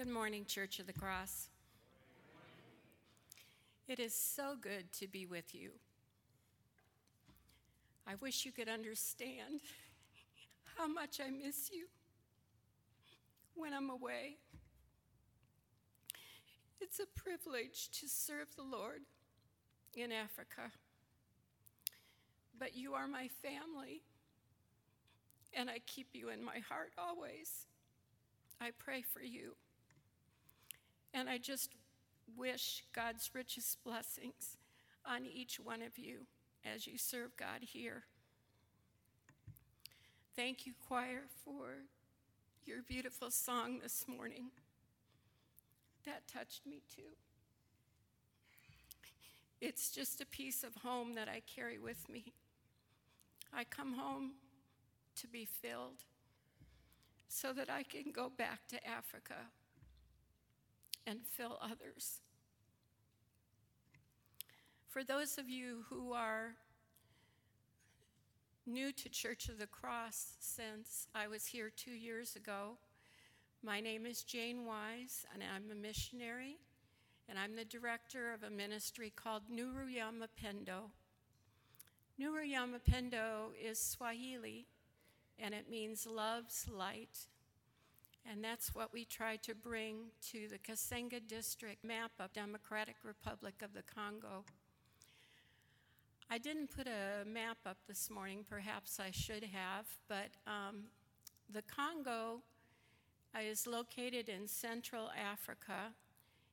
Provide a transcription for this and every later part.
Good morning, Church of the Cross. It is so good to be with you. I wish you could understand how much I miss you when I'm away. It's a privilege to serve the Lord in Africa. But you are my family, and I keep you in my heart always. I pray for you. And I just wish God's richest blessings on each one of you as you serve God here. Thank you, choir, for your beautiful song this morning. That touched me too. It's just a piece of home that I carry with me. I come home to be filled so that I can go back to Africa and fill others. For those of you who are new to Church of the Cross since I was here two years ago, my name is Jane Wise, and I'm a missionary, and I'm the director of a ministry called Nuru ya Mapendo. Nuru ya Mapendo is Swahili, and it means love's light. And that's what we try to bring to the Kasenga district map of Democratic Republic of the Congo. I didn't put a map up this morning, perhaps I should have, but um, the Congo is located in Central Africa.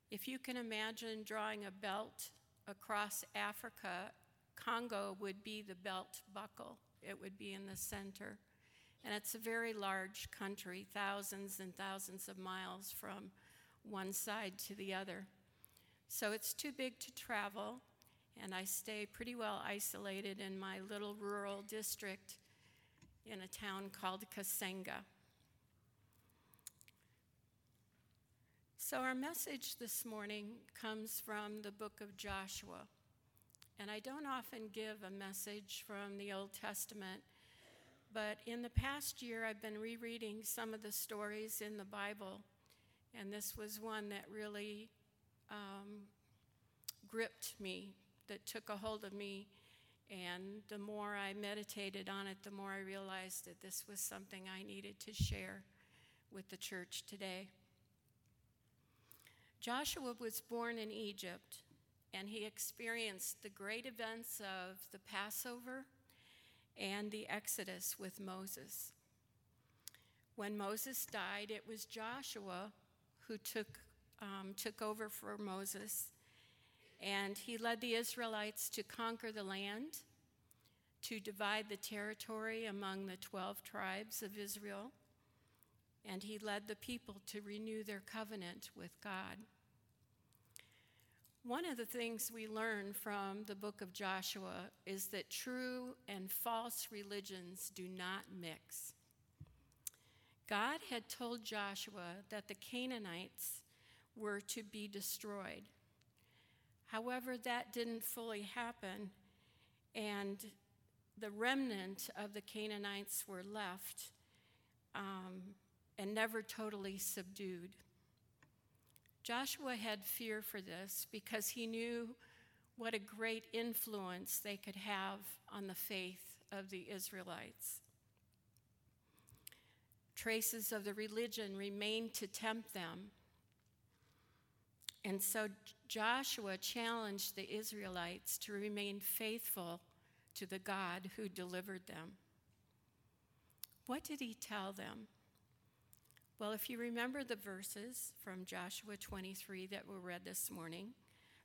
If you can imagine drawing a belt across Africa, Congo would be the belt buckle, it would be in the center. And it's a very large country, thousands and thousands of miles from one side to the other. So it's too big to travel, and I stay pretty well isolated in my little rural district in a town called Kasenga. So, our message this morning comes from the book of Joshua. And I don't often give a message from the Old Testament but in the past year, I've been rereading some of the stories in the Bible, and this was one that really um, gripped me, that took a hold of me. And the more I meditated on it, the more I realized that this was something I needed to share with the church today. Joshua was born in Egypt, and he experienced the great events of the Passover and the Exodus with Moses. When Moses died, it was Joshua who took, um, took over for Moses, and he led the Israelites to conquer the land, to divide the territory among the 12 tribes of Israel, and he led the people to renew their covenant with God. One of the things we learn from the book of Joshua is that true and false religions do not mix. God had told Joshua that the Canaanites were to be destroyed. However, that didn't fully happen, and the remnant of the Canaanites were left um, and never totally subdued. Joshua had fear for this because he knew what a great influence they could have on the faith of the Israelites. Traces of the religion remained to tempt them. And so Joshua challenged the Israelites to remain faithful to the God who delivered them. What did he tell them? Well, if you remember the verses from Joshua 23 that were read this morning,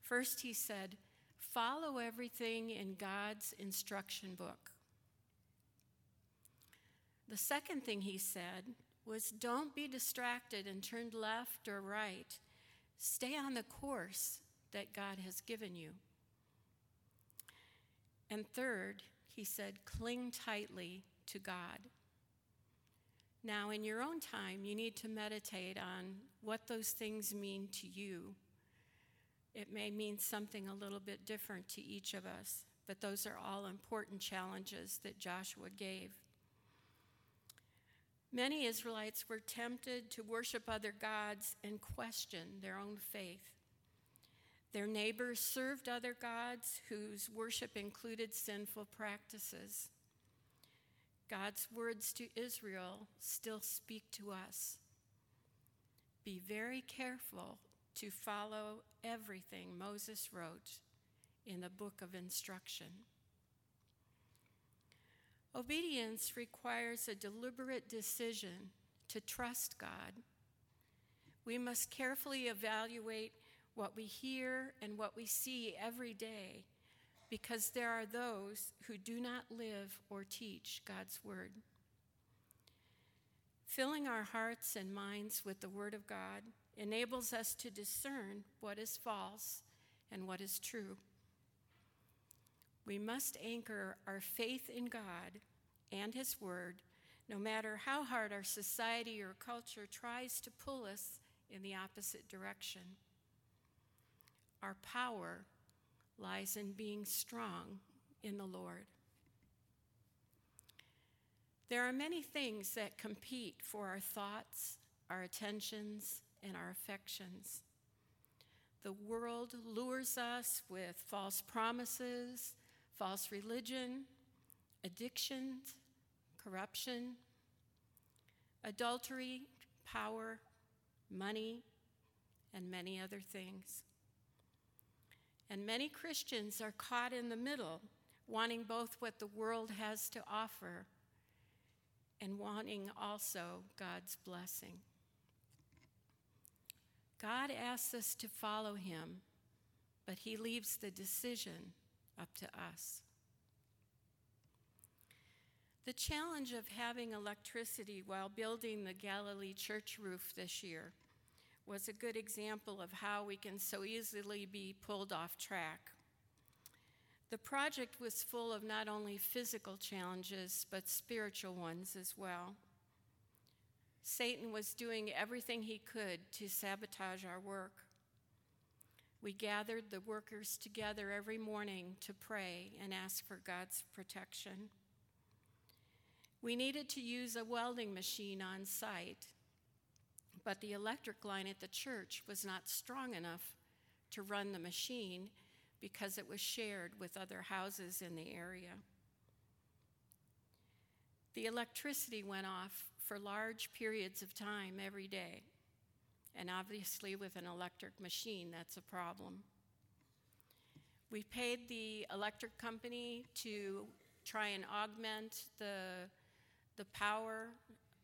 first he said, Follow everything in God's instruction book. The second thing he said was, Don't be distracted and turned left or right. Stay on the course that God has given you. And third, he said, Cling tightly to God. Now, in your own time, you need to meditate on what those things mean to you. It may mean something a little bit different to each of us, but those are all important challenges that Joshua gave. Many Israelites were tempted to worship other gods and question their own faith. Their neighbors served other gods whose worship included sinful practices. God's words to Israel still speak to us. Be very careful to follow everything Moses wrote in the book of instruction. Obedience requires a deliberate decision to trust God. We must carefully evaluate what we hear and what we see every day because there are those who do not live or teach God's Word. Filling our hearts and minds with the Word of God enables us to discern what is false and what is true. We must anchor our faith in God and His Word, no matter how hard our society or culture tries to pull us in the opposite direction. Our power lies in being strong in the Lord. There are many things that compete for our thoughts, our attentions, and our affections. The world lures us with false promises, false religion, addictions, corruption, adultery, power, money, and many other things. And many Christians are caught in the middle, wanting both what the world has to offer and wanting also God's blessing. God asks us to follow him, but he leaves the decision up to us. The challenge of having electricity while building the Galilee church roof this year was a good example of how we can so easily be pulled off track. The project was full of not only physical challenges, but spiritual ones as well. Satan was doing everything he could to sabotage our work. We gathered the workers together every morning to pray and ask for God's protection. We needed to use a welding machine on site, but the electric line at the church was not strong enough to run the machine because it was shared with other houses in the area. The electricity went off for large periods of time every day, and obviously, with an electric machine, that's a problem. We paid the electric company to try and augment the the power,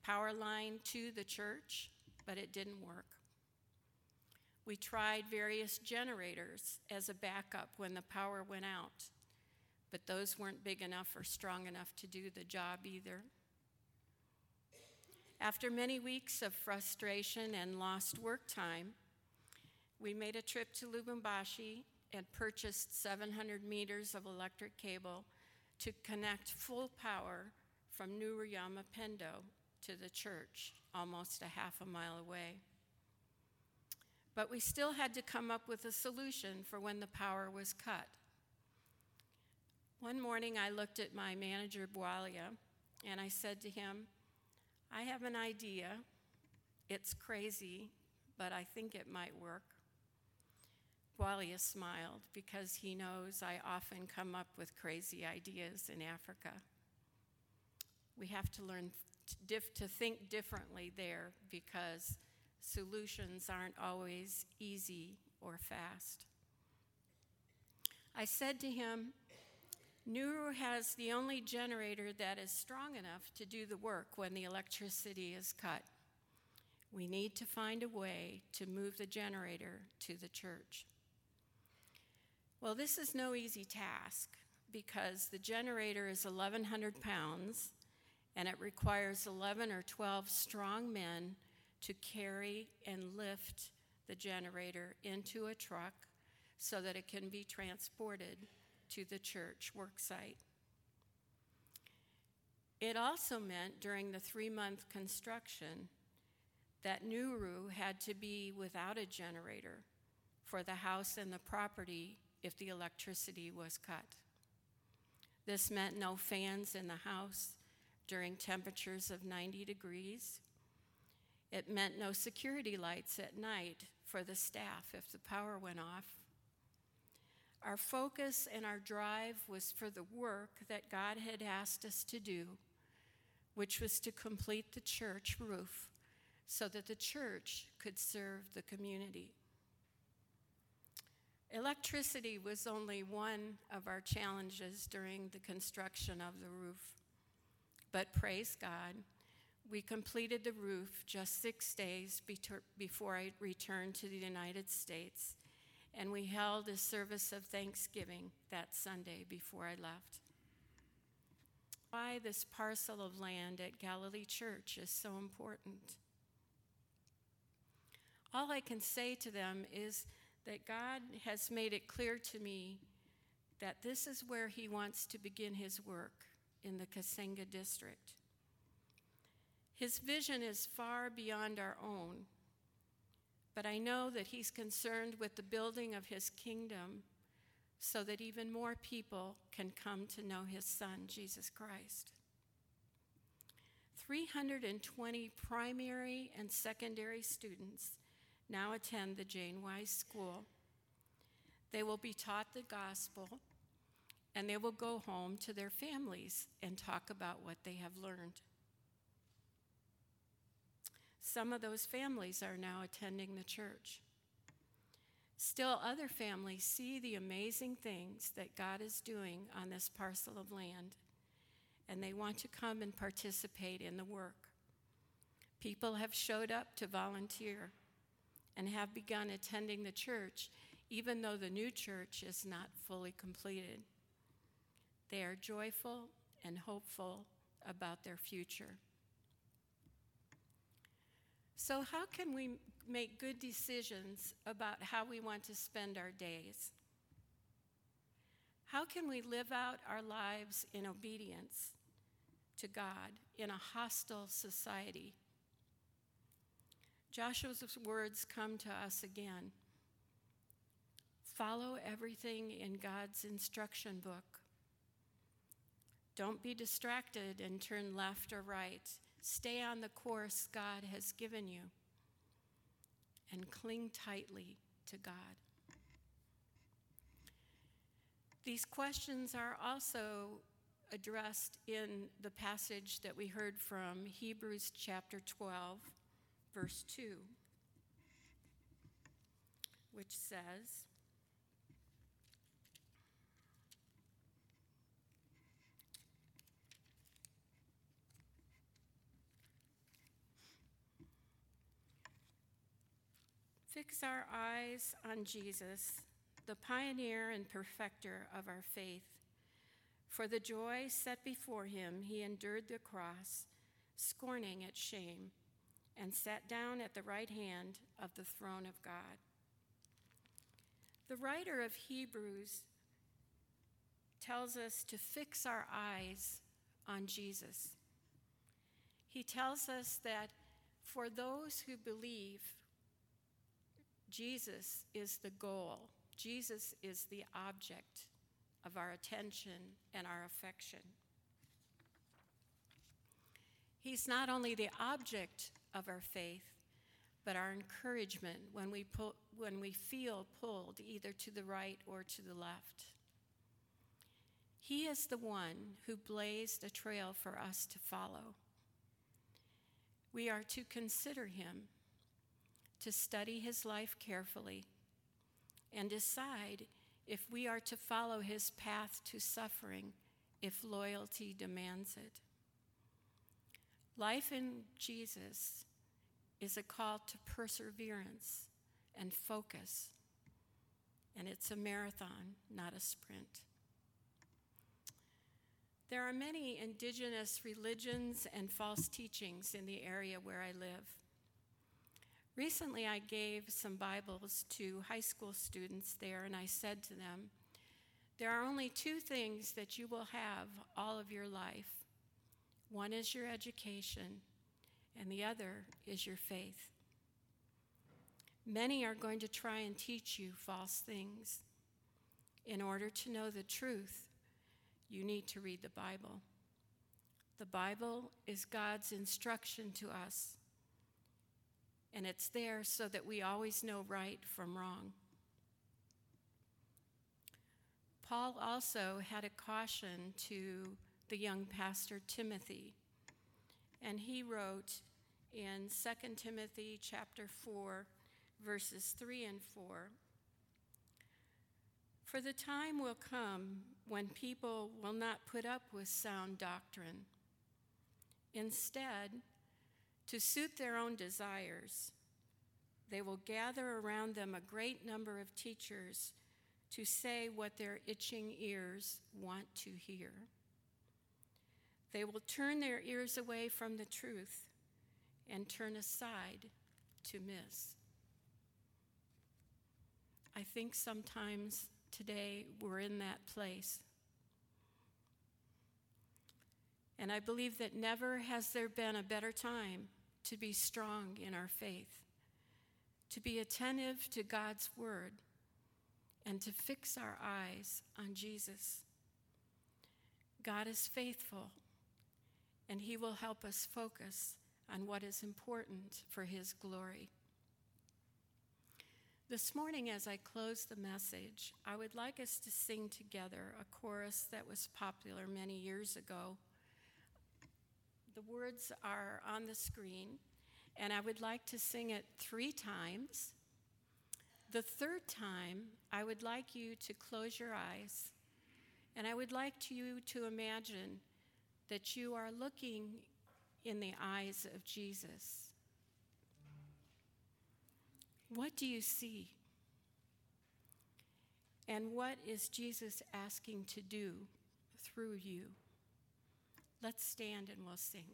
power line to the church, but it didn't work. We tried various generators as a backup when the power went out, but those weren't big enough or strong enough to do the job either. After many weeks of frustration and lost work time, we made a trip to Lubumbashi and purchased 700 meters of electric cable to connect full power from Nuru ya Mapendo to the church, almost a half a mile away. But we still had to come up with a solution for when the power was cut. One morning I looked at my manager, Boalia, and I said to him, I have an idea. It's crazy, but I think it might work. Walia smiled because he knows I often come up with crazy ideas in Africa we have to learn to think differently there because solutions aren't always easy or fast. I said to him, Nuru has the only generator that is strong enough to do the work when the electricity is cut. We need to find a way to move the generator to the church. Well, this is no easy task because the generator is 1,100 pounds and it requires 11 or 12 strong men to carry and lift the generator into a truck so that it can be transported to the church worksite. It also meant during the three month construction that Nuru had to be without a generator for the house and the property if the electricity was cut. This meant no fans in the house during temperatures of 90 degrees. It meant no security lights at night for the staff if the power went off. Our focus and our drive was for the work that God had asked us to do, which was to complete the church roof so that the church could serve the community. Electricity was only one of our challenges during the construction of the roof. But praise God, we completed the roof just six days before I returned to the United States, and we held a service of thanksgiving that Sunday before I left. Why this parcel of land at Galilee Church is so important. All I can say to them is that God has made it clear to me that this is where He wants to begin His work in the Kasenga district. His vision is far beyond our own, but I know that He's concerned with the building of His kingdom so that even more people can come to know His Son, Jesus Christ. 320 primary and secondary students now attend the Jane Wise School. They will be taught the gospel and they will go home to their families and talk about what they have learned. Some of those families are now attending the church. Still, other families see the amazing things that God is doing on this parcel of land, and they want to come and participate in the work. People have showed up to volunteer and have begun attending the church, even though the new church is not fully completed. They are joyful and hopeful about their future. So, how can we make good decisions about how we want to spend our days? How can we live out our lives in obedience to God in a hostile society? Joshua's words come to us again. Follow everything in God's instruction book. Don't be distracted and turn left or right. Stay on the course God has given you and cling tightly to God. These questions are also addressed in the passage that we heard from Hebrews chapter 12 verse 2, which says, Fix our eyes on Jesus, the pioneer and perfecter of our faith. For the joy set before him, he endured the cross, scorning its shame and sat down at the right hand of the throne of God. The writer of Hebrews tells us to fix our eyes on Jesus. He tells us that for those who believe, Jesus is the goal, Jesus is the object of our attention and our affection. He's not only the object of our faith, but our encouragement when we, pull, when we feel pulled either to the right or to the left. He is the one who blazed a trail for us to follow. We are to consider him, to study his life carefully, and decide if we are to follow his path to suffering if loyalty demands it. Life in Jesus is a call to perseverance and focus, and it's a marathon, not a sprint. There are many indigenous religions and false teachings in the area where I live. Recently, I gave some Bibles to high school students there, and I said to them, There are only two things that you will have all of your life one is your education, and the other is your faith. Many are going to try and teach you false things. In order to know the truth, you need to read the Bible. The Bible is God's instruction to us, and it's there so that we always know right from wrong. Paul also had a caution to the young pastor Timothy, and he wrote in 2 Timothy chapter 4 verses 3 and 4 For the time will come when people will not put up with sound doctrine Instead, to suit their own desires, they will gather around them a great number of teachers to say what their itching ears want to hear. They will turn their ears away from the truth and turn aside to miss. I think sometimes today we're in that place. And I believe that never has there been a better time to be strong in our faith, to be attentive to God's word, and to fix our eyes on Jesus. God is faithful, and He will help us focus on what is important for His glory. This morning, as I close the message, I would like us to sing together a chorus that was popular many years ago the words are on the screen, and I would like to sing it three times. The third time, I would like you to close your eyes, and I would like to you to imagine that you are looking in the eyes of Jesus. What do you see? And what is Jesus asking to do through you? Let's stand and we'll sing.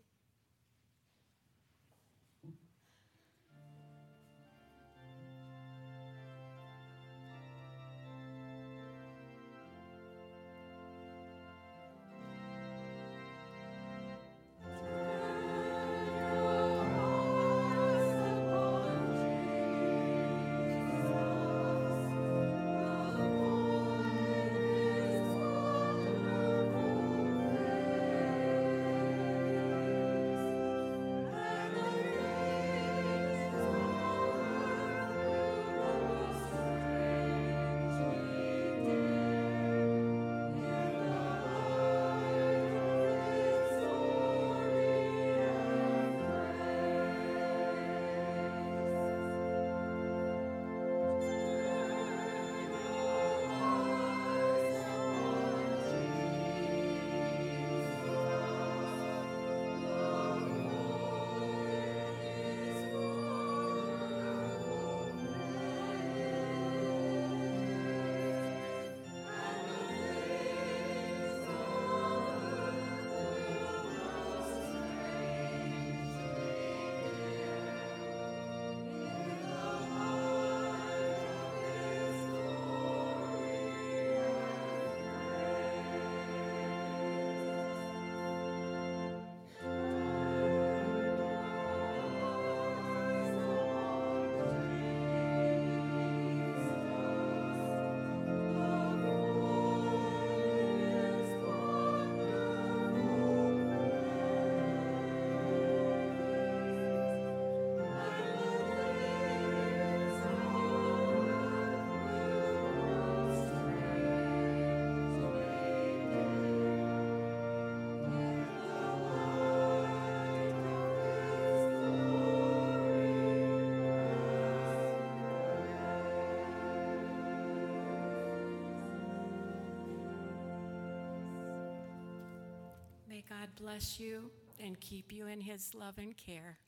God bless you and keep you in his love and care.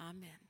Amen.